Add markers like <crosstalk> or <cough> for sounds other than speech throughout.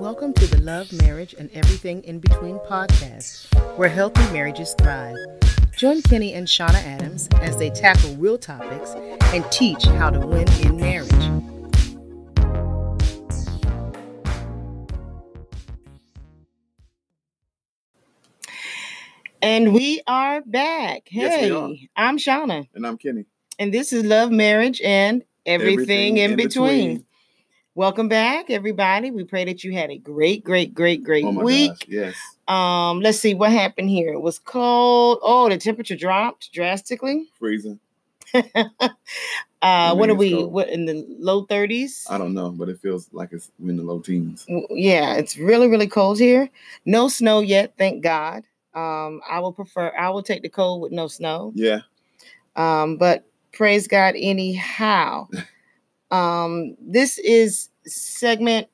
Welcome to the Love, Marriage, and Everything in Between podcast, where healthy marriages thrive. Join Kenny and Shauna Adams as they tackle real topics and teach how to win in marriage. And we are back. Yes, Hey, are. I'm Shauna, And I'm Kenny. and this is Love, Marriage, and Everything, in, between. Welcome back, everybody. We pray that you had a great, great, great, great Oh week. gosh. Yes. Um, let's see what happened here. It was cold. Oh, the temperature dropped drastically. Freezing. <laughs> uh, what are we? cold. What in the low thirties? I don't know, but it feels like it's in the low teens. Yeah, it's really, really cold here. No snow yet, thank God. Um, I will prefer. I will take the cold with no snow. Yeah. Um, but praise God anyhow. <laughs> um, this is segment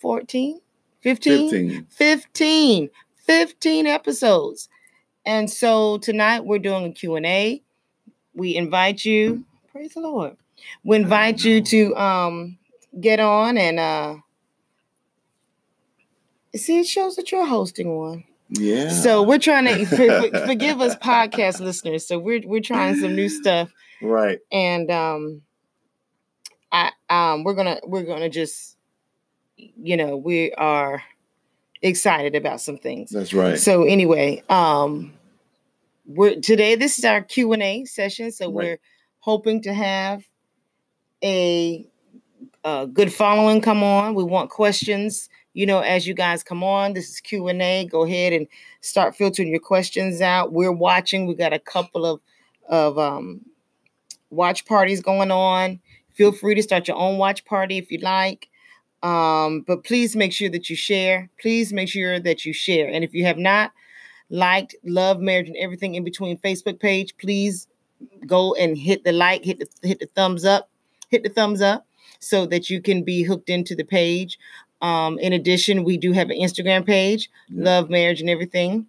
14, 15? 15. 15 15 episodes. And so tonight we're doing a q&a we invite you praise the lord. We invite you to um get on and uh see it shows that you're hosting one. Yeah. so we're trying to <laughs> for- for- forgive us podcast listeners. So we're we're trying some new stuff. Right. and um um we're gonna we're gonna just you know we are excited about some things. That's right. so anyway um we're today this is our q&a session so Right. we're hoping to have a, a good following come on. We want questions you know as you guys come on. This is q&a go ahead and start filtering your questions out. We're watching. We got a couple of of um watch parties going on feel free to start your own watch party if you'd like um, but please make sure that you share. Please make sure that you share. And if you have not liked Love, Marriage, and Everything in Between Facebook page, please go and hit the like, hit the hit the thumbs up, hit the thumbs up, so that you can be hooked into the page. Um, in addition, we do have an Instagram page. Love, Marriage, and Everything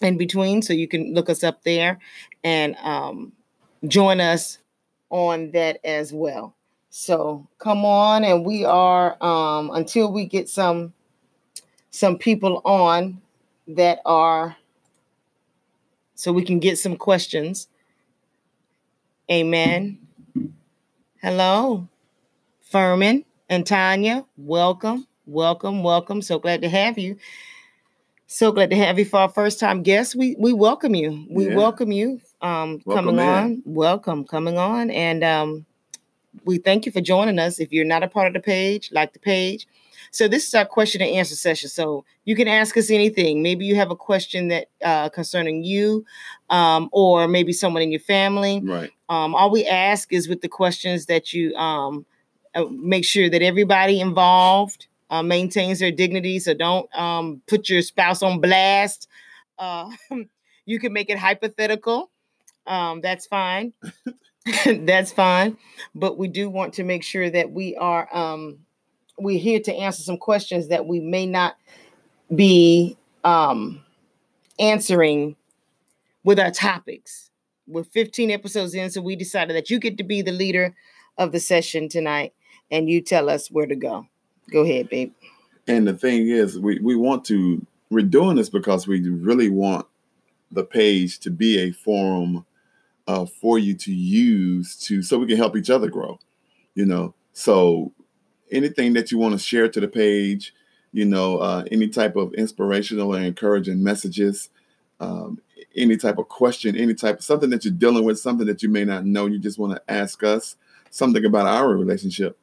in Between, so you can look us up there and um, join us on that as well. So come on, and we are um, until we get some some people on that are so we can get some questions. Amen. Hello, Furman and Tanya. Welcome, welcome, welcome. So glad to have you. So glad to have you for our first time guest. We we welcome you. We Yeah. welcome you. Um, coming in. on. Welcome, coming on, and um, we thank you for joining us. If you're not a part of the page, like the page. So this is our question and answer session. So you can ask us anything. Maybe you have a question that uh, concerning you, um, or maybe someone in your family. Right. Um, all we ask is with the questions that you um, uh, make sure that everybody involved uh, maintains their dignity. So don't um, put your spouse on blast. Uh, <laughs> you can make it hypothetical. Um, that's fine. <laughs> that's fine. But we do want to make sure that we are um, we're here to answer some questions that we may not be um, answering with our topics. We're 15 episodes in, so we decided that you get to be the leader of the session tonight and you tell us where to go. Go ahead, babe. And the thing is, we, we want to, we're doing this because we really want the page to be a forum uh, for you to use to, so we can help each other grow, you know? So anything that you want to share to the page, you know, uh, any type of inspirational or encouraging messages, um, any type of question, any type of something that you're dealing with, something that you may not know, you just want to ask us something about our relationship,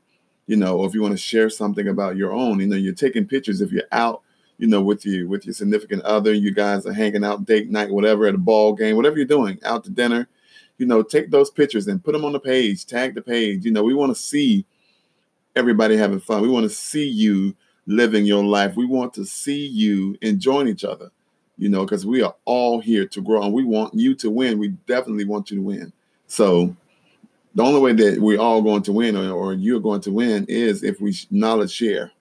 you know, or if you want to share something about your own, you know, you're taking pictures if you're out, you know, with you with your significant other, you guys are hanging out, date night, whatever, at a ball game, whatever you're doing, out to dinner, you know, take those pictures and put them on the page, tag the page. You know, we want to see everybody having fun. We want to see you living your life. We want to see you enjoying each other, you know, because we are all here to grow and we want you to win. We definitely want you to win. So the only way that we're all going to win or, or you're going to win is if we knowledge share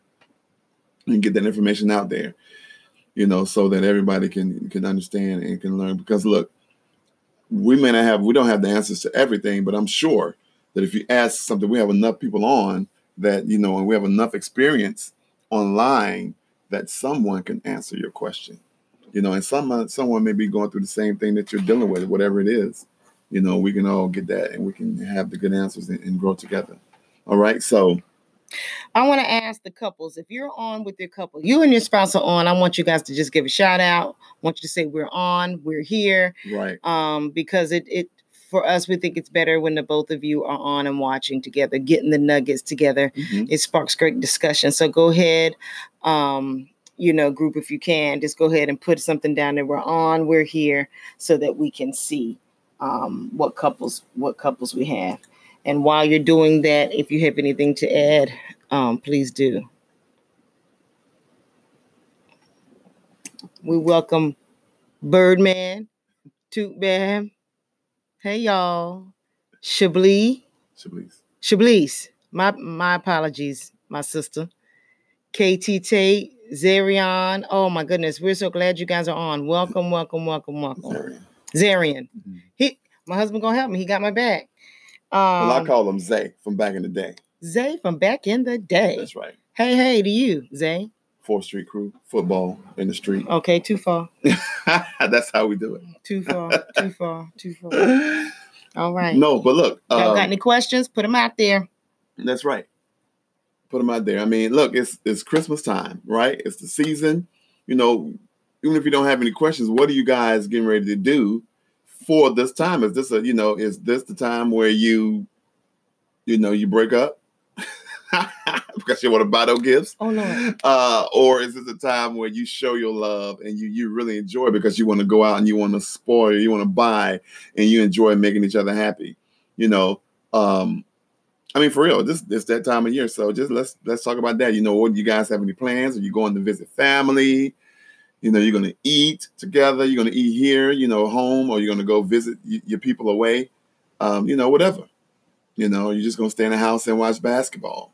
and get that information out there, you know, so that everybody can can understand and can learn. Because look, we may not have we don't have the answers to everything, but I'm sure that if you ask something, we have enough people on that you know, and we have enough experience online that someone can answer your question. You know, and someone uh, someone may be going through the same thing that you're dealing with, whatever it is. You know, we can all get that and we can have the good answers and, and grow together. All right. So I want to ask the couples if you're on with your couple, you and your spouse are on. I want you guys to just give a shout out. I want you to say we're on, we're here. right. Um, because it it for us, we think it's better when the both of you are on and watching together, getting the nuggets together. Mhm. It sparks great discussion. So go ahead, um, you know, group, if you can, just go ahead and put something down there. We're on, we're here, so that we can see um, what couples what couples we have. And while you're doing that, if you have anything to add, um, please do. We welcome Birdman, Toot Bam. Hey y'all. Chablis. Chablis. Chablis. My my apologies, my sister. KT Tate, Zarion. Oh my goodness. We're so glad you guys are on. Welcome, welcome, welcome, welcome. Zarian. Zarian. Mhm. He my husband gonna help me. He got my back. Well, I Um call him Zay from back in the day. Zay from back in the day. That's right. Hey, hey to you, Zay. Fourth Street crew, football in the street. <laughs> Okay, too far. That's how we do it. Too far. <laughs> too far. Too far. All right. No, but look, Y'all um, got any questions? Put them out there. That's right. Put them out there. I mean, look, it's it's Christmas time, right? It's the season. You know, even if you don't have any questions, what are you guys getting ready to do for this time? Is this a you know, is this the time where you, you know, you break up <laughs> because you want to buy those gifts? Oh Lord. Uh, or is this a time where you show your love and you you really enjoy because you want to go out and you want to spoil, you want to buy, and you enjoy making each other happy? You know, um, I mean, for real, this this that time of year. So just let's let's talk about that. You know, what you guys have any plans? Are you going to visit family? You know, you're going to eat together. You're going to eat here, you know, home, or you're going to go visit y- your people away. Um, you know, whatever. You know, you're just going to stay in the house and watch basketball.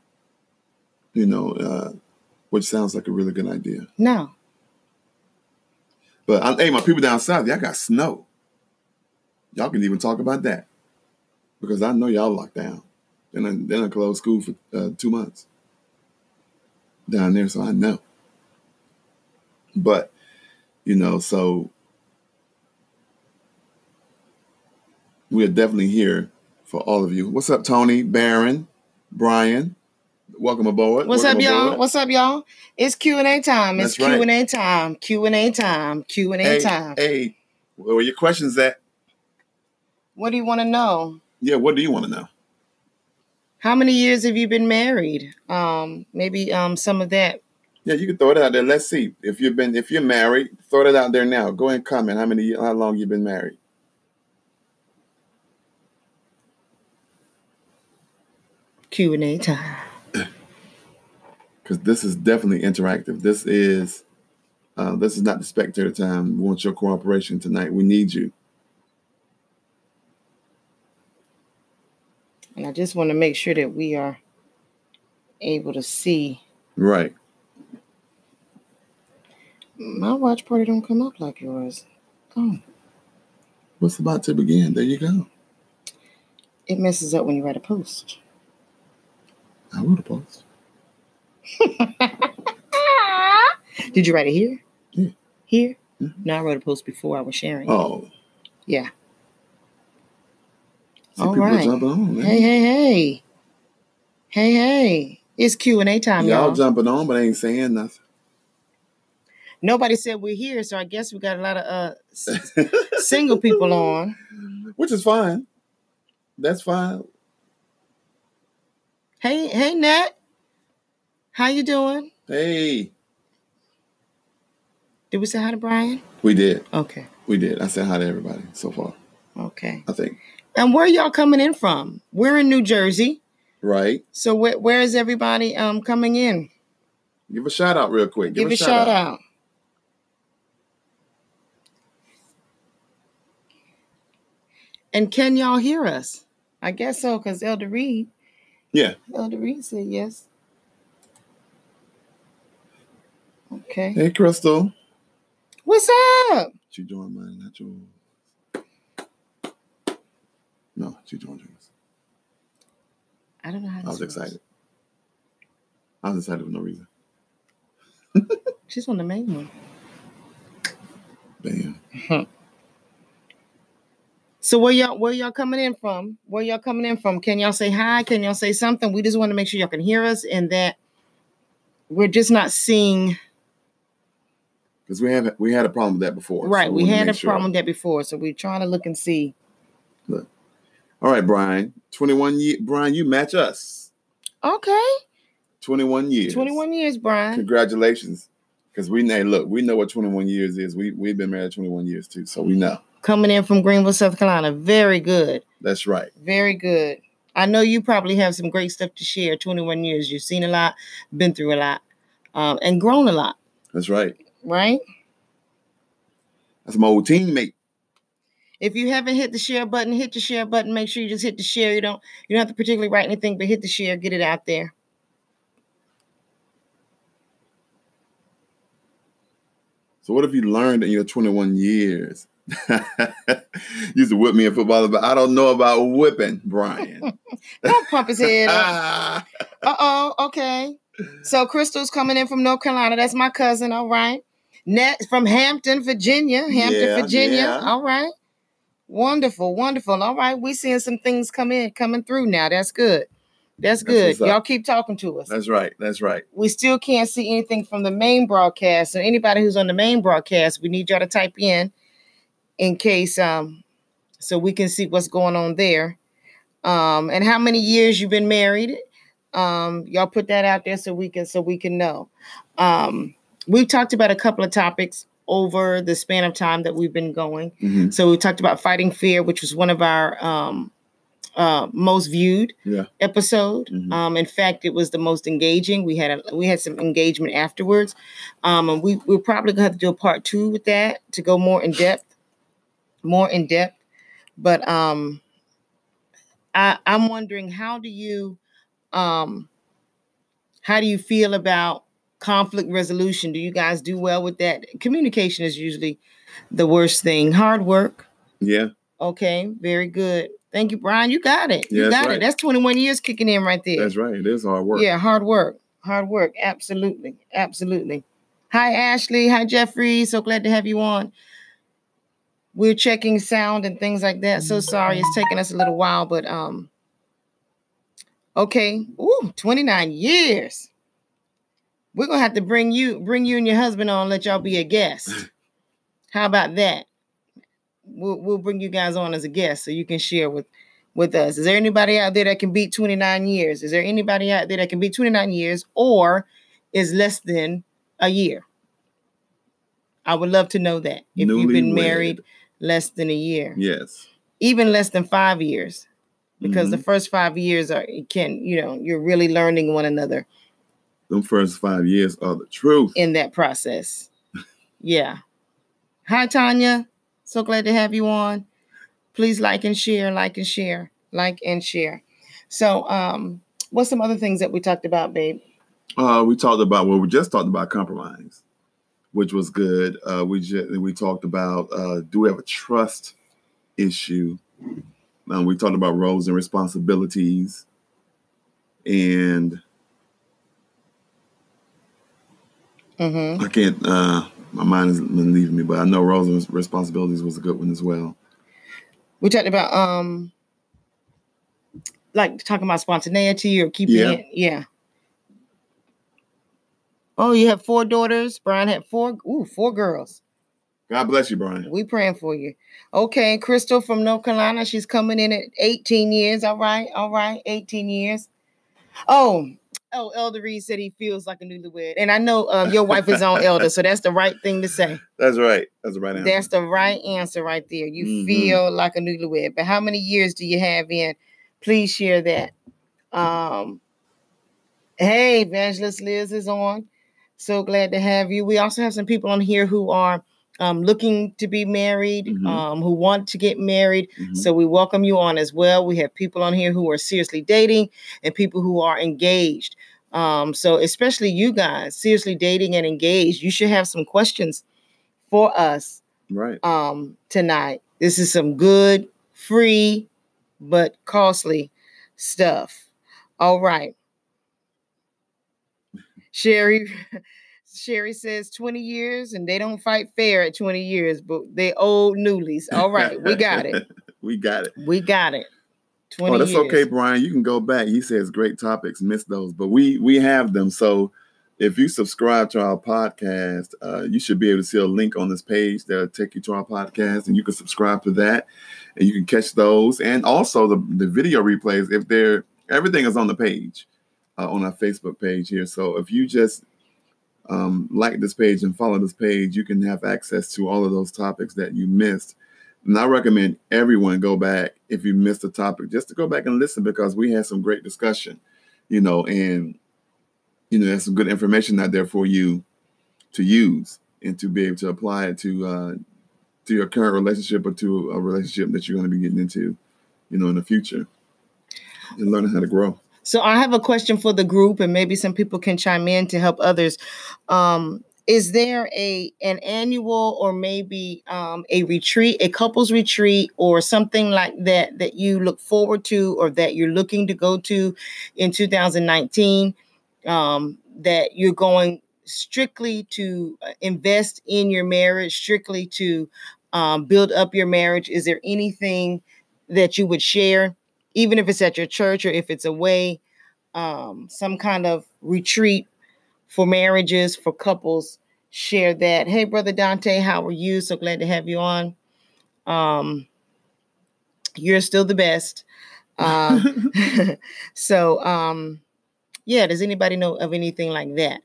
You know, uh, which sounds like a really good idea. No. But I, hey, my people down south, y'all got snow. Y'all can even talk about that because I know y'all locked down. Then I, then I closed school for uh, two months down there, so I know. But you know, so we are definitely here for all of you. What's up, Tony, Baron, Brian? Welcome aboard. What's Welcome up, y'all? aboard. What's up, y'all? It's Q and A time. It's. Q and A time. Q and A time. Q and A time. hey, where are your questions at? What do you want to know? Yeah, what do you want to know? How many years have you been married? Um, maybe um some of that. Yeah, you can throw it out there. Let's see if you've been if you're married. Throw it out there now. Go ahead and comment how many how long you've been married. Q and A time. Because this is definitely interactive. This is uh, this is not the spectator time. We want your cooperation tonight. We need you. And I just want to make sure that we are able to see. Right. My watch party don't come up like yours. Oh, What's about to begin? There you go. it messes up when you write a post. I wrote a post. <laughs> Did you write it here? Yeah. Here? Mhm. No, I wrote a post before I was sharing. Oh. Yeah. See, All right. on. Hey, hey, hey. Hey, hey. It's Q and A time, Y'all y'all. jumping on, but ain't saying nothing. Nobody said we're here, so I guess we got a lot of uh s- <laughs> single people on. Which is fine. That's fine. Hey, hey, Nat. How you doing? Hey, Did we say hi to Brian? we did. Okay. We did. I said hi to everybody so far. Okay. I think. And where y'all coming in from? We're in New Jersey. Right. So where, where is everybody um coming in? Give a shout out real quick. Give, a shout, out. And can y'all hear us? I guess so, because Elder Reed, Yeah. Elder Reed said yes. Okay. Hey, Crystal. What's up? She joined mine, not yours. No, she joined yours. I don't know how I was excited. I was excited for no reason. She's on the main one. Bam. <laughs> So where y'all where y'all coming in from? Where y'all coming in from? Can y'all say hi? Can y'all say something? We just want to make sure y'all can hear us and that we're just not seeing Because we have we had a problem with that before. so right. We had a sure. problem with that before, so we're trying to look and see. Look, all right, Brian. 21 year Brian, you match us. Okay, 21 years. 21 years, Brian. Congratulations. Because we know, look, we know what 21 years is. We we've been married 21 years too, so we know. Coming in from Greenville, South Carolina. Very good. That's right. Very good. I know you probably have some great stuff to share. 21 years. You've seen a lot, been through a lot, um, and grown a lot, That's right. right? That's my old teammate. If you haven't hit the share button, hit the share button. Make sure you just hit the share. You don't you don't have to particularly write anything, but hit the share, get it out there. So what have you learned in your 21 years? <laughs> Used to whip me in football, but I don't know about whipping, Brian. <laughs> Don't pump his head up. <laughs> Uh oh, okay. So Crystal's coming in from North Carolina. That's my cousin. All right. Net from Hampton, Virginia. Hampton, Yeah, Virginia. yeah. All right. Wonderful, wonderful. All right. We seeing some things come in, coming through now. That's good. That's That's good. what's up. Y'all keep talking to us. That's right. That's right. we still can't see anything from the main broadcast. So anybody who's on the main broadcast, we need y'all to type in in case um so we can see what's going on there. Um and how many years you've been married. Um y'all put that out there so we can so we can know. Um we've talked about a couple of topics over the span of time that we've been going. Mhm. So we talked about fighting fear, which was one of our um uh most viewed Yeah. episode. Mhm. Um, in fact, it was the most engaging. We had a, we had some engagement afterwards, um, and we we're probably gonna have to do a part two with that to go more in depth, more in depth. But um, I I'm wondering how do you um how do you feel about conflict resolution? Do you guys do well with that? Communication is usually the worst thing. Hard work. Yeah. Okay, very good. Thank you, Brian. You got it. Yeah, you got right. it. That's 21 years kicking in right there. That's right. It is hard work. Yeah, hard work. Hard work. Absolutely. Absolutely. Hi, Ashley. Hi, Jeffrey. So glad to have you on. We're checking sound and things like that. So sorry it's taking us a little while, but um okay. Ooh, 29 years. We're gonna have to bring you bring you and your husband on, let y'all be a guest. <laughs> How about that? We'll, we'll bring you guys on as a guest so you can share with with us. Is there anybody out there that can beat 29 years? Is there anybody out there that can beat 29 years or is less than a year? I would love to know that. If you've been married less than a year, Yes. even less than five years, because Mhm. the first five years are it can, you know, you're really learning one another Them first five years are the truth. in that process. Yeah. Hi, Tanya. So glad to have you on. Please like and share, like and share, like and share. So, um, what's some other things that we talked about, babe? Uh, we talked about well, we just talked about compromise, which was good. Uh, we just, we talked about uh, do we have a trust issue? Um, we talked about roles and responsibilities, and Mm-hmm. I can't. Uh, my mind been leaving me, but I know roles and responsibilities was a good one as well. We talked about um, like talking about spontaneity or keeping Yeah. it. Yeah. Oh, you have four daughters. Brian had four. Ooh, four girls. God bless you, Brian. We praying for you. Okay, Crystal from North Carolina. She's coming in at 18 years. All right, all right, 18 years. Oh, oh, Elder Reed said he feels like a newlywed. And I know um, your wife is on <laughs> Elder, so that's the right thing to say. That's right. That's the right answer. That's the right answer right there. You Mhm. feel like a newlywed. But how many years do you have in? Please share that. Um, hey, Evangelist Liz is on. So glad to have you. We also have some people on here who are um, looking to be married, Mhm. um, who want to get married. Mhm. So we welcome you on as well. We have people on here who are seriously dating and people who are engaged. Um, so especially you guys, seriously dating and engaged, you should have some questions for us right. um tonight. This is some good, free, but costly stuff. All right. Sherry <laughs> Sherry says 20 years and they don't fight fair at 20 years, but they old newlies. <laughs> All right, <laughs> we got it. we got it. We got it. 20 oh, that's years. okay, Brian. You can go back. He says great topics, miss those, but we we have them. So if you subscribe to our podcast, uh, you should be able to see a link on this page that'll take you to our podcast, and you can subscribe to that, and you can catch those, and also the the video replays. If they're everything is on the page, uh, on our Facebook page here. So if you just um, like this page and follow this page, you can have access to all of those topics that you missed. And I recommend everyone go back if you missed a topic, just to go back and listen because we had some great discussion, you know, and you know there's some good information out there for you to use and to be able to apply it to uh, to your current relationship or to a relationship that you're going to be getting into, you know, in the future, and learning how to grow. So I have a question for the group, and maybe some people can chime in to help others. Um, is there a an annual or maybe um, a retreat, a couples retreat, or something like that that you look forward to, or that you're looking to go to in 2019? Um, that you're going strictly to uh, invest in your marriage, strictly to um, build up your marriage. Is there anything that you would share? Even if it's at your church or if it's away, um, some kind of retreat for marriages, for couples, share that. Hey, Brother Dante, how are you? So glad to have you on. Um, you're still the best. Uh, <laughs> <laughs> so, um, yeah, does anybody know of anything like that?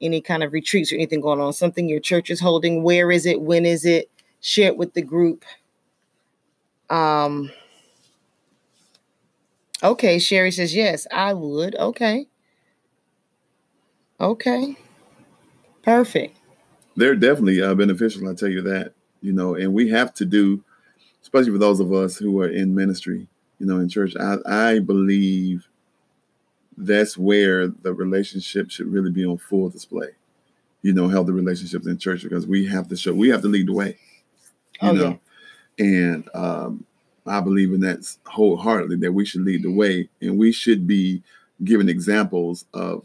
Any kind of retreats or anything going on? Something your church is holding? Where is it? When is it? Share it with the group. Um, Okay, Sherry says, yes, I would. Okay. Okay. Perfect. They're definitely uh, beneficial, I tell you that, you know, and we have to do, especially for those of us who are in ministry, you know, in church, I, I believe that's where the relationship should really be on full display. You know, healthy relationships in church because we have to show, we have to lead the way. You oh, know, yeah. and um, I believe in that wholeheartedly that we should lead the way and we should be giving examples of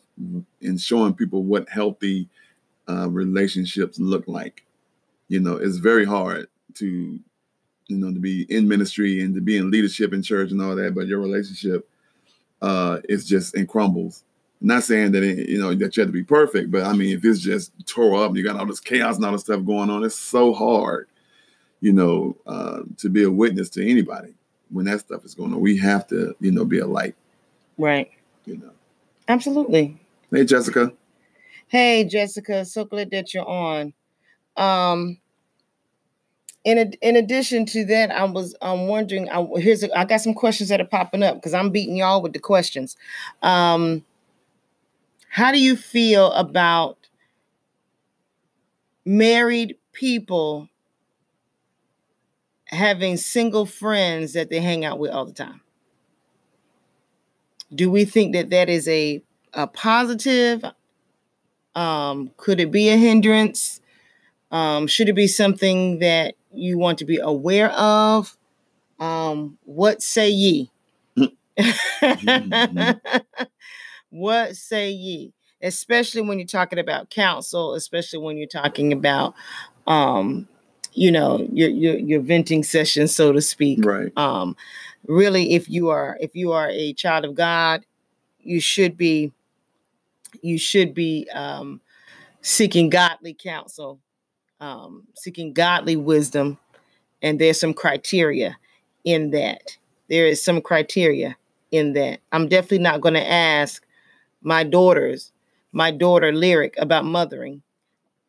and showing people what healthy uh, relationships look like. You know, it's very hard to, you know, to be in ministry and to be in leadership in church and all that, but your relationship uh, is just in crumbles. not saying that it, you know that you have to be perfect, but I mean, if it's just tore up, and you got all this chaos and all this stuff going on, it's so hard you know, uh, to be a witness to anybody when that stuff is going on. We have to, you know, be a light. Right. You know. Absolutely. Hey, Jessica. Hey, Jessica. So glad that you're on. Um, in in addition to that, I was um wondering. I, here's a, I got some questions that are popping up because I'm beating y'all with the questions. Um, how do you feel about married people having single friends that they hang out with all the time? Do we think that that is a, a positive? Um, could it be a hindrance? Um, should it be something that you want to be aware of? Um, what say ye? <laughs> what say ye? Especially when you're talking about counsel, especially when you're talking about um, you know your your your venting session so to speak. Right. Um really if you are if you are a child of god you should be you should be um seeking godly counsel um seeking godly wisdom and there's some criteria in that. There is some criteria in that. I'm definitely not going to ask my daughters my daughter lyric about mothering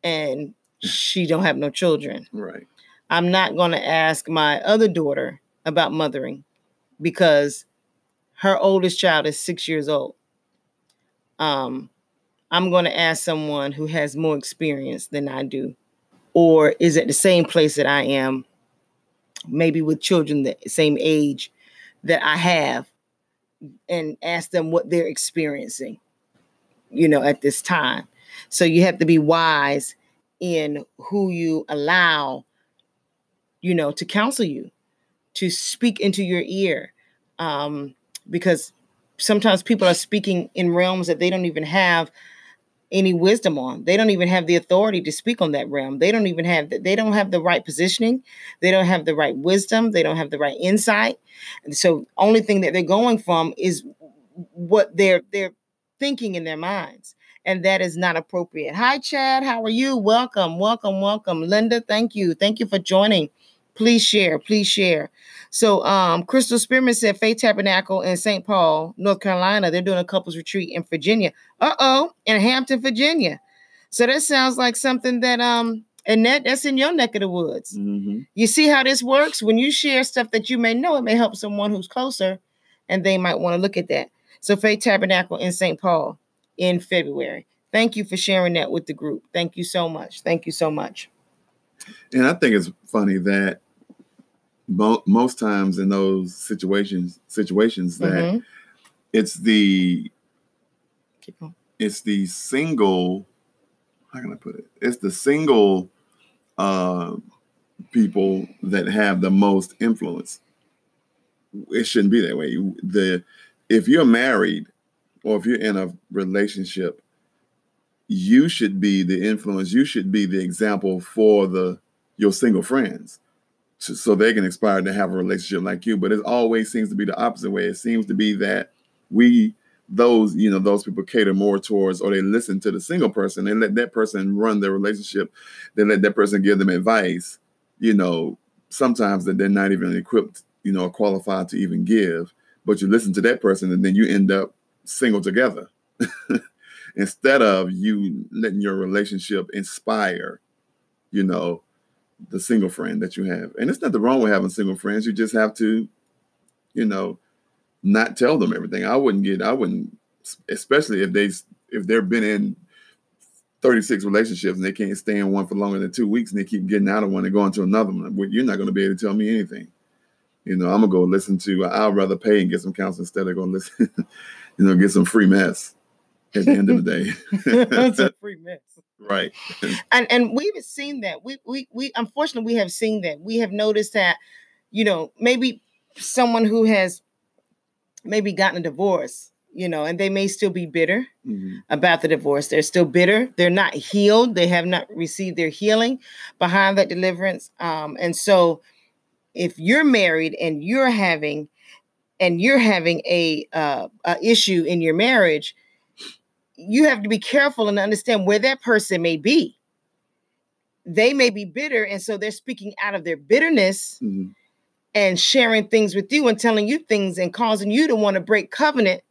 and she don't have no children. Right. I'm not going to ask my other daughter about mothering because her oldest child is 6 years old. Um I'm going to ask someone who has more experience than I do or is at the same place that I am maybe with children the same age that I have and ask them what they're experiencing you know at this time. So you have to be wise in who you allow, you know, to counsel you, to speak into your ear. Um, because sometimes people are speaking in realms that they don't even have any wisdom on. They don't even have the authority to speak on that realm. They don't even have the, they don't have the right positioning. They don't have the right wisdom. They don't have the right insight. And so only thing that they're going from is what they're they're thinking in their minds. And that is not appropriate. Hi, Chad. How are you? Welcome, welcome, welcome. Linda, thank you. Thank you for joining. Please share. Please share. So, um, Crystal Spearman said Faith Tabernacle in St. Paul, North Carolina. They're doing a couples retreat in Virginia. Uh oh, in Hampton, Virginia. So that sounds like something that um Annette, that's in your neck of the woods. Mm-hmm. You see how this works? When you share stuff that you may know, it may help someone who's closer, and they might want to look at that. So Faith Tabernacle in St. Paul in February. Thank you for sharing that with the group. Thank you so much. Thank you so much. And I think it's funny that mo- most times in those situations situations that Mhm. it's the it's the single how can i put it it's the single uh people that have the most influence it shouldn't be that way the if you're married or if you're in a relationship you should be the influence you should be the example for the your single friends so, so they can aspire to have a relationship like you. But it always seems to be the opposite way. It seems to be that we those you know those people cater more towards or they listen to the single person. They let that person run their relationship. They let that person give them advice you know sometimes that they're not even equipped you know qualified to even give. But you listen to that person and then you end up single together. <laughs> Instead of you letting your relationship inspire you know the single friend that you have. And it's nothing wrong with having single friends. You just have to you know not tell them everything. I wouldn't get i wouldn't especially if they if they've been in 36 relationships and they can't stay in one for longer than two weeks and they keep getting out of one and going to another one you're not going to be able to tell me anything. You know i'm gonna go listen to i'd rather pay and get some counseling instead of going listen <laughs> you know get some free mess at the end of the day. <laughs> It's a free mess. <laughs> right. And and we've seen that. We we we unfortunately we have seen that. We have noticed that you know maybe someone who has maybe gotten a divorce you know and they may still be bitter Mhm. about the divorce. They're still bitter. They're not healed. They have not received their healing behind that deliverance. Um and so if you're married and you're having and you're having a uh a issue in your marriage you have to be careful and understand where that person may be they may be bitter and so they're speaking out of their bitterness Mhm. and sharing things with you and telling you things and causing you to want to break covenant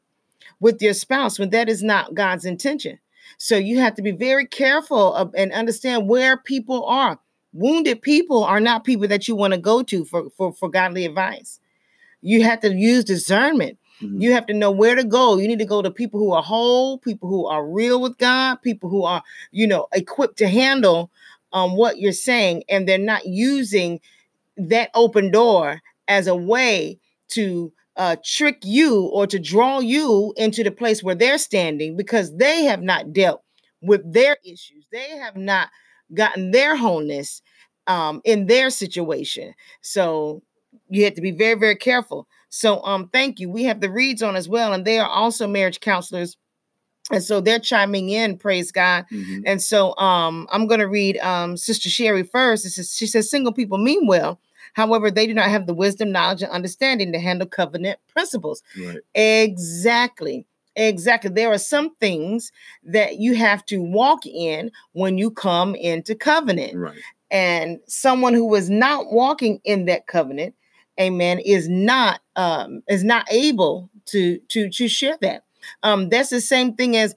with your spouse when that is not God's intention. So you have to be very careful of, and understand where people are. Wounded people are not people that you want to go to for, for, for godly advice. You have to use discernment. Mhm. You have to know where to go. You need to go to people who are whole, people who are real with God, people who are, you know, equipped to handle um, what you're saying, and they're not using that open door as a way to uh, trick you or to draw you into the place where they're standing because they have not dealt with their issues. They have not gotten their wholeness um, in their situation. So you have to be very, very careful. So um, thank you. We have the Reeds on as well, and they are also marriage counselors. And so they're chiming in, praise God. Mhm. And so um, I'm going to read um, Sister Sherry first. It says, she says, single people mean well. However, they do not have the wisdom, knowledge, and understanding to handle covenant principles. right Exactly. Exactly. There are some things that you have to walk in when you come into covenant. right And someone who is not walking in that covenant, amen, is not um is not able to to to share that. Um, that's the same thing as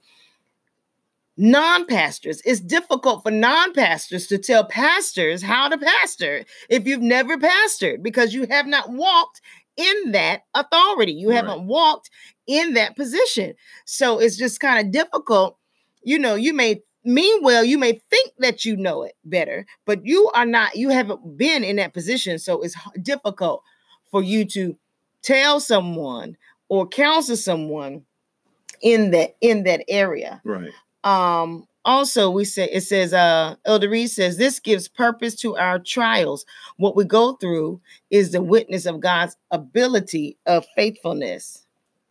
non-pastors. It's difficult for non-pastors to tell pastors how to pastor if you've never pastored because you have not walked in that authority. You Right. haven't walked in that position. So it's just kind of difficult. You know, you may mean well, you may think that you know it better, but you are not, you haven't been in that position. So it's difficult for you to tell someone or counsel someone in that in that area. Right. Um also we say it says uh elder reed says this gives purpose to our trials. What we go through is the witness of god's ability of faithfulness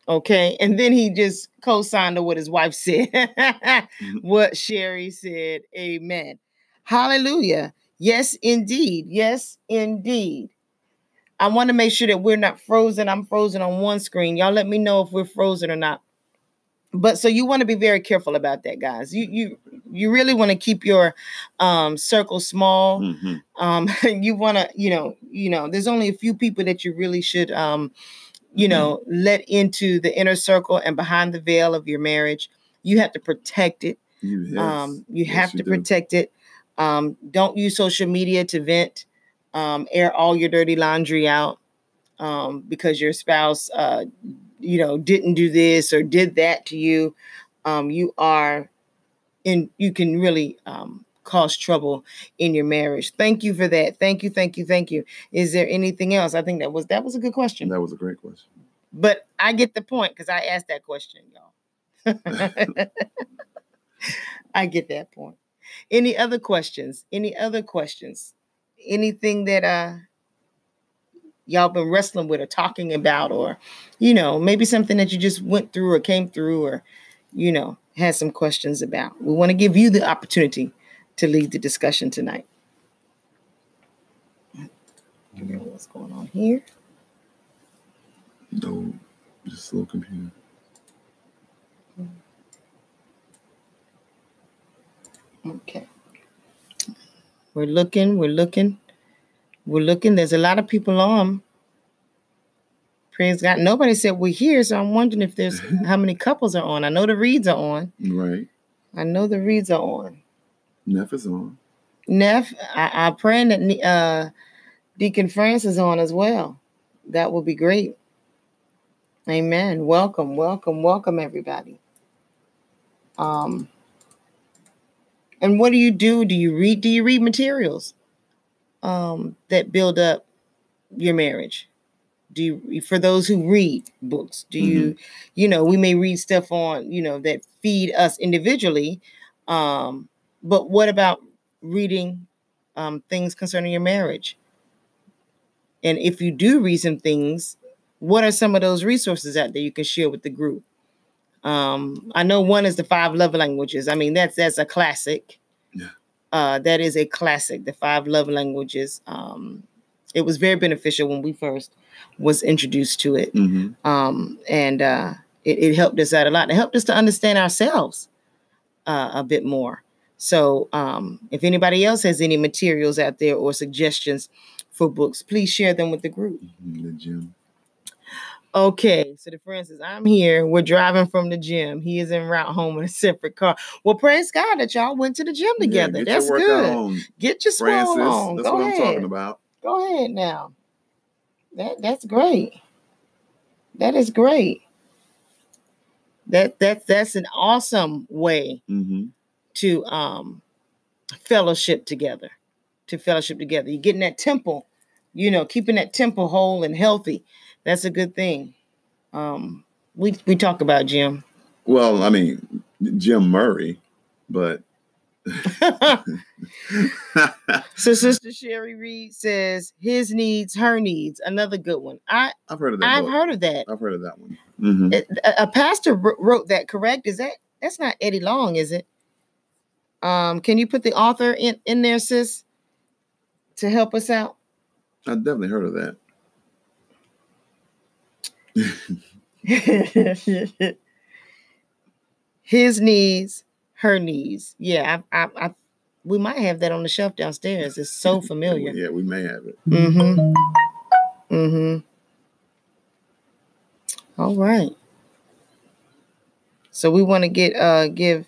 Okay. And then he just co signed to what his wife said, Mm-hmm. what Sherry said. Amen. Hallelujah. Yes, indeed. Yes, indeed. I want to make sure that we're not frozen. I'm frozen on one screen. Y'all let me know if we're frozen or not. But so you want to be very careful about that, guys. You you you really want to keep your um circle small Mhm. um <laughs> you want to you know you know there's only a few people that you really should um you know let into the inner circle and behind the veil of your marriage you have to protect it You, yes. um you Yes, have you to do. protect it um don't use social media to vent um air all your dirty laundry out um because your spouse uh you know didn't do this or did that to you um you are in you can really um cause trouble in your marriage. Thank you for that. Thank you thank you thank you. Is there anything else? I think that was that was a good question. That was a great question. but i get the point because i asked that question y'all. <laughs> <laughs> I get that point. Any other questions? Any other questions? Anything that uh y'all been wrestling with or talking about or you know maybe something that you just went through or came through or you know had some questions about? We want to give you the opportunity to lead the discussion tonight what's going on here No, just a little computer. Okay. We're looking, we're looking, we're looking. There's a lot of people on. Praise God. Nobody said we're here, so I'm wondering if there's <laughs> how many couples are on. I know the Reeds are on. Right. I know the Reeds are on. Neff is on. Neff, I, I'm praying that uh, Deacon Francis is on as well. That would be great. Amen. Welcome, welcome, welcome, everybody. Um, and what do you do? Do you read? Do you read materials um, that build up your marriage? Do you, for those who read books, do you, you know, we may read stuff on, you know, that feed us individually, um, but what about reading um, things concerning your marriage? And if you do read some things, what are some of those resources out there you can share with the group? Um, I know one is the five love languages. I mean, that's that's a classic. Yeah. Uh, that is a classic. The five love languages. Um, it was very beneficial when we first was introduced to it, hmm um, and uh, it, it helped us out a lot. It helped us to understand ourselves uh, a bit more. So, um, if anybody else has any materials out there or suggestions for books, please share them with the group. The gym. Okay, so the friend says, I'm here. We're driving from the gym. He is en route home in a separate car. Well, praise God that y'all went to the gym together. Yeah, That's good. on, Get your Francis. swole on. That's Go what I'm talking about. Go ahead now. That that's great. That is great. That that that's an awesome way hmm to um fellowship together. To fellowship together. You're getting that temple, you know, keeping that temple whole and healthy. That's a good thing. Um we we talk about Jim. Well, I mean, Jim Murray, but <laughs> so Sister Sherry Reed says his needs, her needs. Another good one. I I've heard of that. I've book. heard of that. I've heard of that one. hmm a, a pastor wrote that correct is that that's not eddie long is it um can you put the author in in there sis to help us out I definitely heard of that. <laughs> his knees her knees yeah I, I i we might have that on the shelf downstairs it's so <laughs> familiar Yeah, we may have it. Mm-hmm. Mm-hmm. All right. So we want to get uh give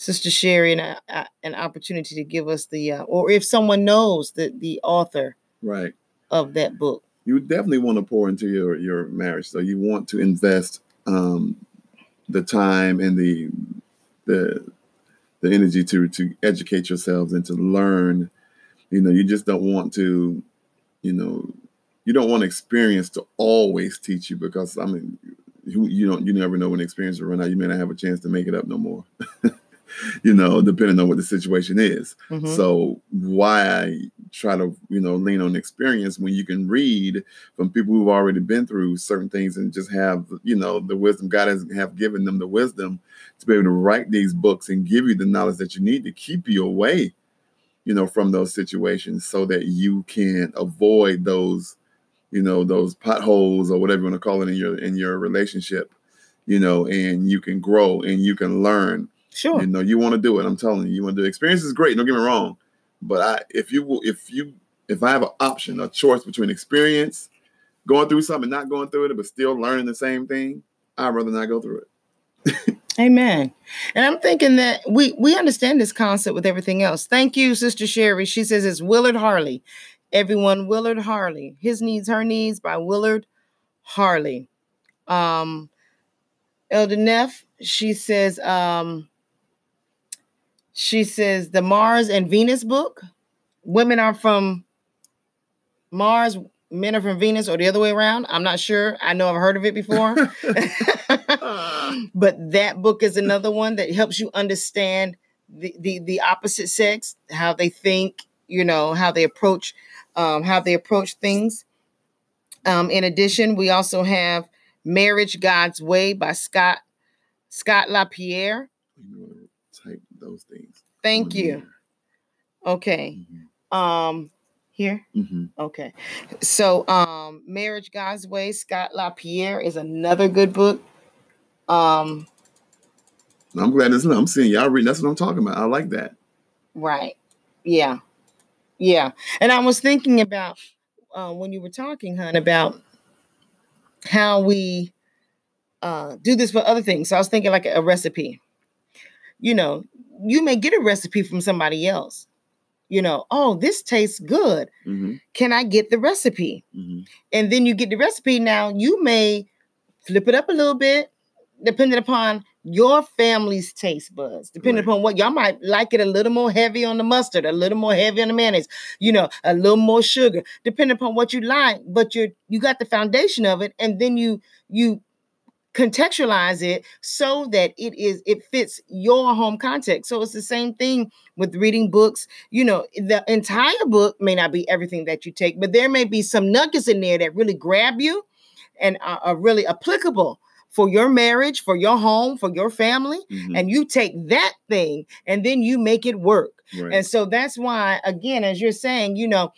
Sister Sherry an, uh, an opportunity to give us the uh, or if someone knows the the author Right. of that book. You definitely want to pour into your your marriage. So you want to invest um, the time and the the the energy to to educate yourselves and to learn. You know, you just don't want to, you know, you don't want experience to always teach you because I mean, you, you don't you never know when experience will run out. You may not have a chance to make it up no more. <laughs> <laughs> you know, depending on what the situation is. Mhm. So why try to you know lean on experience when you can read from people who've already been through certain things and just have you know the wisdom God has have given them the wisdom to be able to write these books and give you the knowledge that you need to keep you away you know from those situations so that you can avoid those you know those potholes or whatever you want to call it in your in your relationship you know and you can grow and you can learn Sure. you know, you want to do it. I'm telling you, you want to do it. Experience is great. Don't get me wrong, but I, if you will, if you, if I have an option, a choice between experience, going through something, not going through it, but still learning the same thing, I'd rather not go through it. <laughs> Amen. And I'm thinking that we we understand this concept with everything else. Thank you, Sister Sherry. She says it's Willard Harley. Everyone, Willard Harley. His needs, her needs by Willard Harley. Um, Elder Neff, she says, um, she says the Mars and Venus book. Women are from Mars, men are from Venus, or the other way around. I'm not sure. I know I've heard of it before. <laughs> but that book is another one that helps you understand the, the the opposite sex, how they think, you know, how they approach um, how they approach things. Um, in addition, we also have Marriage God's Way by Scott Scott LaPierre. You want to type those things. Thank you. here. Okay. Mhm. Um here. Mhm. Okay. So um Marriage God's Way, Scott LaPierre is another good book. Um, I'm glad this. I'm seeing y'all reading. That's what I'm talking about. I like that. right. Yeah. Yeah. And I was thinking about uh, when you were talking, hun, about how we uh, do this for other things. So I was thinking like a recipe. You know, you may get a recipe from somebody else. You know, oh, this tastes good. hmm Can I get the recipe? hmm and then you get the recipe. Now you may flip it up a little bit, depending upon your family's taste buds, depending Right. upon what y'all might like it a little more heavy on the mustard, a little more heavy on the mayonnaise, you know, a little more sugar, depending upon what you like. But you you got the foundation of it, and then you you contextualize it so that it is it fits your home context. So it's the same thing with reading books. You know the entire book may not be everything that you take but there may be some nuggets in there that really grab you and are, are really applicable for your marriage for your home for your family hmm and you take that thing and then you make it work. Right. and so that's why, again, as you're saying, you know,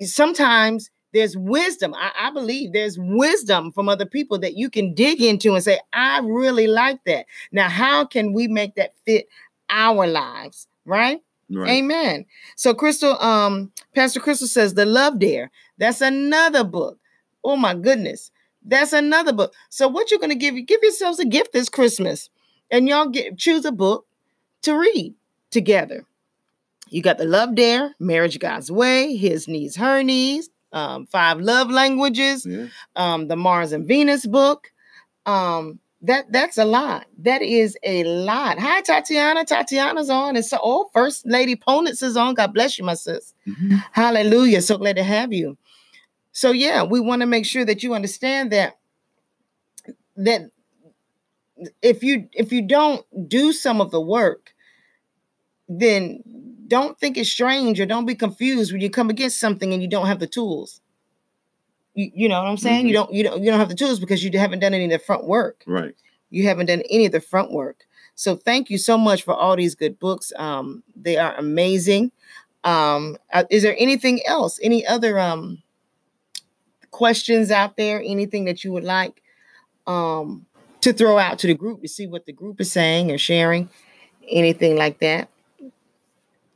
sometimes there's wisdom. I, I believe there's wisdom from other people that you can dig into and say, I really like that. Now, how can we make that fit our lives? Right? right. Amen. So Crystal, um, Pastor Crystal says the love dare. That's another book. Oh my goodness. That's another book. So what you're gonna give you give yourselves a gift this Christmas. And y'all get choose a book to read together. You got the Love Dare, Marriage God's Way, His Needs, Her Needs, um, Five Love Languages, Yeah. um, the Mars and Venus book. Um, that that's a lot. That is a lot. Hi, Tatiana. Tatiana's on. It's so oh, First Lady Ponitz is on. God bless you, my sis. Mhm. Hallelujah. So glad to have you. So yeah, we want to make sure that you understand that that if you if you don't do some of the work, then don't think it's strange or don't be confused when you come against something and you don't have the tools. You, you know what I'm saying? You don't you don't you don't have the tools because you haven't done any of the front work Right. you haven't done any of the front work. So thank you so much for all these good books. Um, they are amazing. Um, uh, is there anything else? Any other um questions out there? Anything that you would like um to throw out to the group to see what the group is saying or sharing? Anything like that?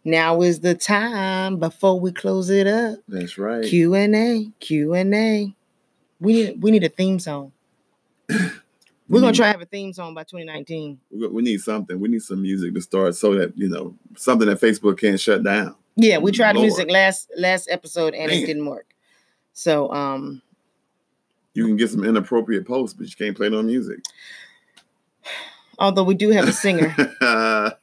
Now is the time before we close it up. That's right. Q and A, Q and A. We need we need a theme song. <clears throat> We're gonna try to have a theme song by 2019. We need something. We need some music to start so that you know something that Facebook can't shut down. Yeah, we tried Lord. music last last episode and Man. it didn't work. So um You can get some inappropriate posts, but you can't play no music. <sighs> although we do have a singer, <laughs>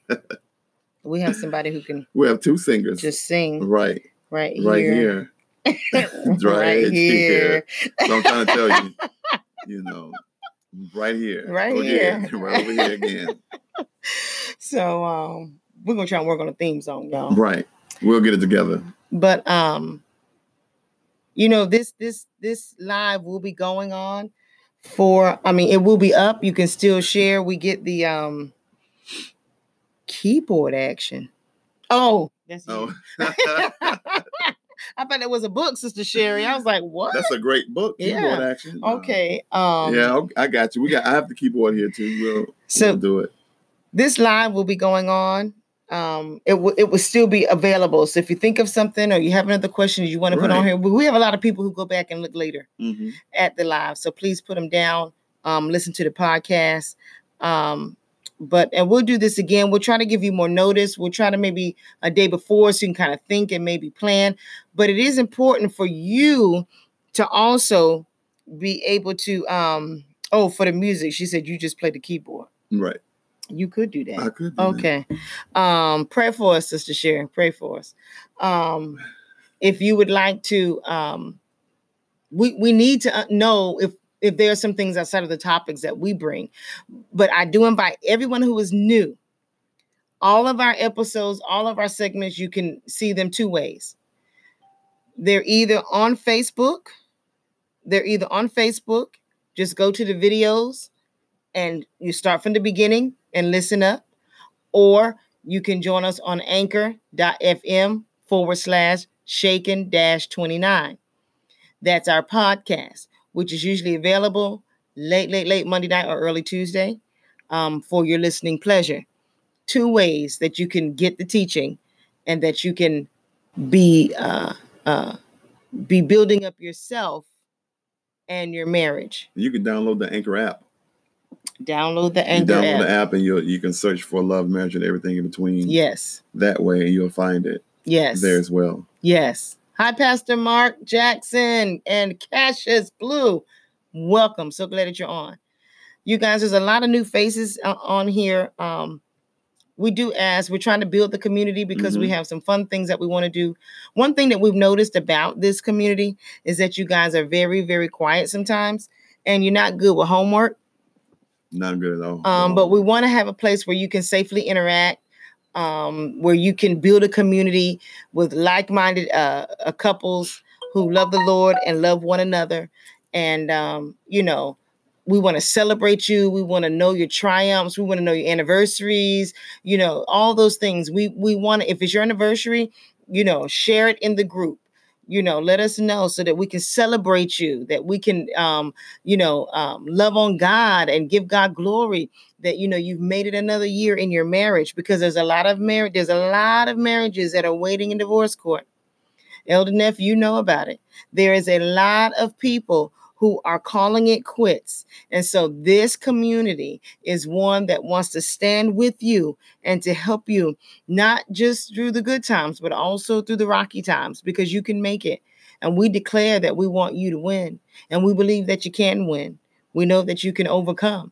we have somebody who can we have two singers. just sing right, right here. right here. <laughs> <laughs> right, Right here. So I'm trying to tell you, <laughs> you know, right here, Right again, here. right over here again. So um we're gonna try and work on a theme song, y'all. Right. We'll get it together. But um, you know, this this this live will be going on for I mean, it will be up. You can still share. We get the um keyboard action. Oh, that's Oh, <laughs> <laughs> I thought it was a book, Sister Sherry. I was like, what? that's a great book. Yeah. Keyboard action. Uh, okay. Um yeah, I got you. We got. I have the keyboard here too. We'll, So- we'll do it. this live will be going on. Um, it will it will still be available. So if you think of something or you have another question you want to put on here, we we have a lot of people who go back and look later hmm at the live. So please put them down. Um, listen to the podcast. Um, but and we'll do this again. We'll try to give you more notice. We'll try to maybe a day before so you can kind of think and maybe plan. But it is important for you to also be able to um oh for the music. She said you just play the keyboard. Right. You could do that. I could. do that. Okay. Um, pray for us, Sister Sharon. Pray for us. Um, if you would like to, um, we we need to uh, know if if there are some things outside of the topics that we bring. But I do invite everyone who is new. All of our episodes, all of our segments, you can see them two ways. They're either on Facebook. They're either on Facebook. Just go to the videos and you start from the beginning and listen up, or you can join us on anchor.fm forward slash shaken dash 29. That's our podcast, which is usually available late, late, late Monday night or early Tuesday um, for your listening pleasure. Two ways that you can get the teaching and that you can be uh, uh, be building up yourself and your marriage. You can download the Anchor app. Download the You Anchor download app. the app and you you can search for love, marriage, and everything in between. Yes. That way, you'll find it Yes. there as well. Yes. Hi, Pastor Mark Jackson and Cassius Blue. Welcome. So glad that you're on. You guys, there's a lot of new faces uh, on here. Um, we do ask, we're trying to build the community because we Mhm. have some fun things that we want to do. One thing that we've noticed about this community is that you guys are very, very quiet sometimes and you're not good with homework. Not good at all. Um, but we want to have a place where you can safely interact, um, where you can build a community with like-minded uh, uh, couples who love the Lord and love one another. And um, you know, we want to celebrate you. We want to know your triumphs. We want to know your anniversaries. You know, all those things. We we want to. If it's your anniversary, you know, share it in the group. You know, let us know so that we can celebrate you. That we can um, you know, um, love on God and give God glory that you know you've made it another year in your marriage because there's a lot of marriage, there's a lot of marriages that are waiting in divorce court. Elder Neff, you know about it. There is a lot of people who are calling it quits. And so this community is one that wants to stand with you and to help you, not just through the good times, but also through the rocky times, because you can make it. And we declare that we want you to win. And we believe that you can win. We know that you can overcome.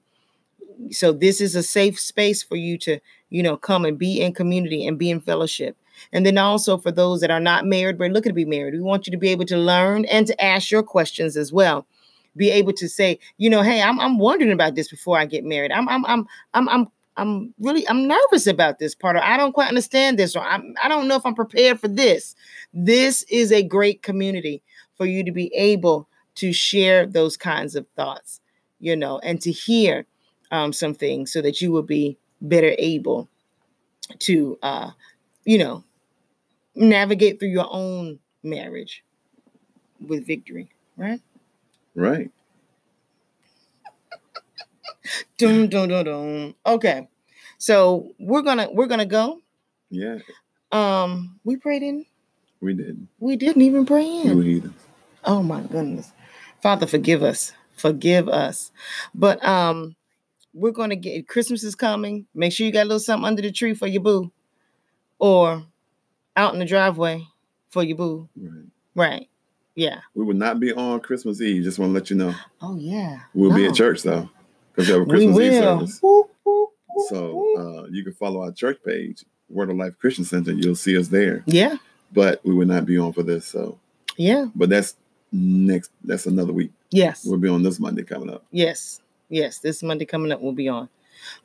So this is a safe space for you to, you know, come and be in community and be in fellowship. And then also for those that are not married but looking to be married, we want you to be able to learn and to ask your questions as well. Be able to say, you know, hey, I'm I'm wondering about this before I get married. I'm I'm I'm I'm I'm I'm really I'm nervous about this part, or I don't quite understand this, or I'm I don't know if I'm prepared for this. This is a great community for you to be able to share those kinds of thoughts, you know, and to hear um, some things so that you will be better able to, uh, you know, navigate through your own marriage with victory, right? Right. Dum dum dum dum. Okay, so we're gonna we're gonna go. Yeah, Um, we prayed in. we did. We didn't even pray in. heathens. Oh my goodness. Father, forgive us. Forgive us. But um, we're gonna get Christmas is coming. Make sure you got a little something under the tree for your boo. Or out in the driveway for your boo. Right. Right. Yeah. We will not be on Christmas Eve. Just want to let you know. Oh yeah. We'll be at church though, because we have a Christmas Eve service. Whoop, whoop, whoop, So uh, you can follow our church page, Word of Life Christian Center. You'll see us there. yeah. But we will not be on for this. So, Yeah. but that's next. That's another week. Yes. We'll be on this Monday coming up. Yes. Yes. This Monday coming up, we'll be on.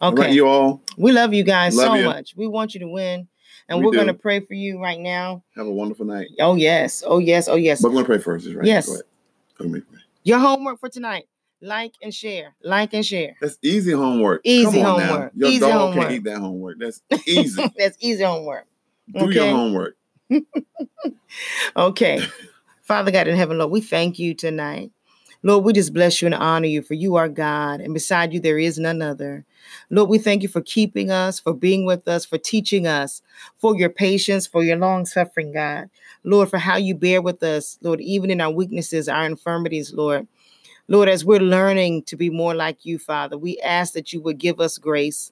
Okay. right, you all. We love you guys Love so you. much. We want you to win. And We are going to pray for you right now. Have a wonderful night. Oh, yes. Oh, yes. Oh, yes. But we're gonna pray first, is right? Yes. Go ahead. Go ahead. Your homework for tonight like and share. Like and share. That's easy homework. Easy Come on now. homework. Your Easy dog homework. can't eat that homework. That's <laughs> easy. That's easy homework. Do your homework. <laughs> Okay. <laughs> Father God in heaven, Lord, we thank you tonight. Lord, we just bless you and honor you, for you are God, and beside you there is none other. Lord, we thank you for keeping us, for being with us, for teaching us, for your patience, for your long suffering, God. Lord, for how you bear with us, Lord, even in our weaknesses, our infirmities, Lord. Lord, as we're learning to be more like you, Father, we ask that you would give us grace.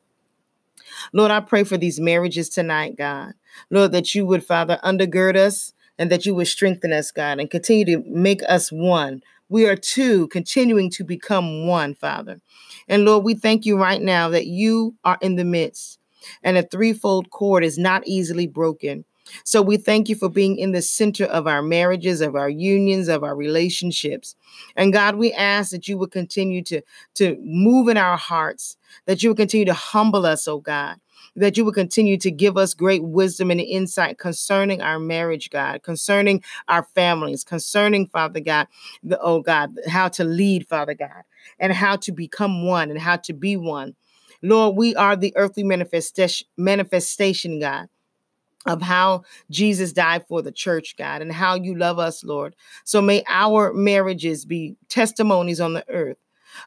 Lord, I pray for these marriages tonight, God. Lord, that you would, Father, undergird us and that you would strengthen us, God, and continue to make us one. We are two, continuing to become one, Father. And Lord, we thank you right now that you are in the midst and a threefold cord is not easily broken. So we thank you for being in the center of our marriages, of our unions, of our relationships. And God, we ask that you would continue to, to move in our hearts, that you would continue to humble us, oh God, that you would continue to give us great wisdom and insight concerning our marriage, God, concerning our families, concerning, Father God, the, oh God, how to lead, Father God, and how to become one and how to be one. Lord, we are the earthly manifestation, manifestation, God, of how Jesus died for the church, God, and how you love us, Lord. So may our marriages be testimonies on the earth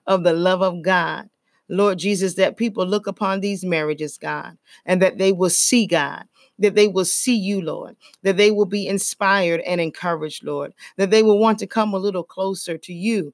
of the love of God. Lord Jesus, that people look upon these marriages, God, and that they will see God, that they will see you, Lord, that they will be inspired and encouraged, Lord, that they will want to come a little closer to you.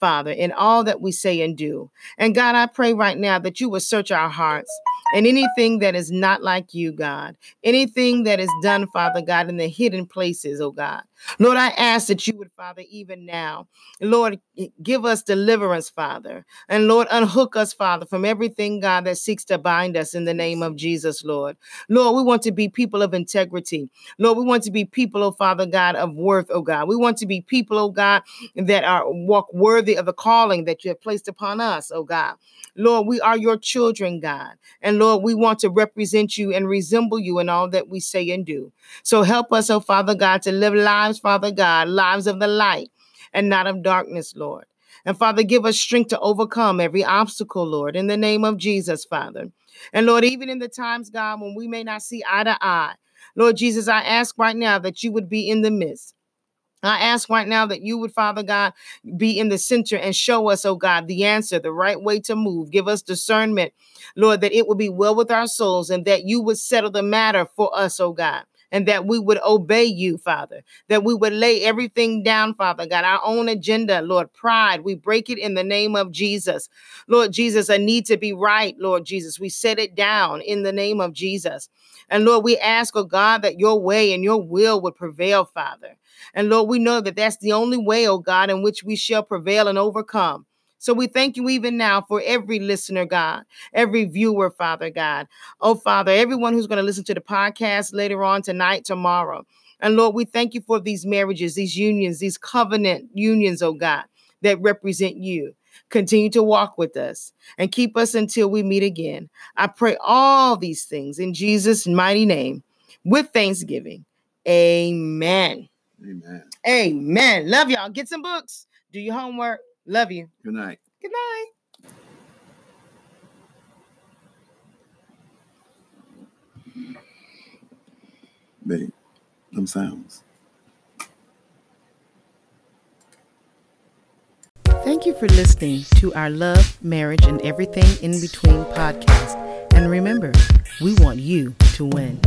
Father, in all that we say and do. And God, I pray right now that you will search our hearts and anything that is not like you, God, anything that is done, Father God, in the hidden places, oh God. Lord, I ask that you would, Father, even now, Lord, give us deliverance, Father. And Lord, unhook us, Father, from everything, God, that seeks to bind us in the name of Jesus, Lord. Lord, we want to be people of integrity. Lord, we want to be people, oh Father God, of worth, oh God. We want to be people, oh God, that are walk worthy of the calling that you have placed upon us, oh God. Lord, we are your children, God. And Lord, we want to represent you and resemble you in all that we say and do. So help us, oh Father God, to live lives, Father God, lives of the light and not of darkness, Lord. And Father, give us strength to overcome every obstacle, Lord, in the name of Jesus, Father. And Lord, even in the times, God, when we may not see eye to eye, Lord Jesus, I ask right now that you would be in the midst. I ask right now that you would, Father God, be in the center and show us, oh God, the answer, the right way to move. Give us discernment, Lord, that it will be well with our souls and that you would settle the matter for us, oh God. And that we would obey you, Father, that we would lay everything down, Father God, our own agenda, Lord, pride. We break it in the name of Jesus. Lord Jesus, a need to be right, Lord Jesus. We set it down in the name of Jesus. And Lord, we ask, oh God, that your way and your will would prevail, Father. And Lord, we know that that's the only way, oh God, in which we shall prevail and overcome. So we thank you even now for every listener, God, every viewer, Father God. Oh, Father, everyone who's going to listen to the podcast later on tonight, tomorrow. And Lord, we thank you for these marriages, these unions, these covenant unions, oh God, that represent you. Continue to walk with us and keep us until we meet again. I pray all these things in Jesus' mighty name with thanksgiving. Amen. Amen. Amen. Love y'all. Get some books. Do your homework. Love you. Good night. Good night. Babe, them sounds. Thank you for listening to our Love, Marriage, and Everything in Between podcast. And remember, we want you to win.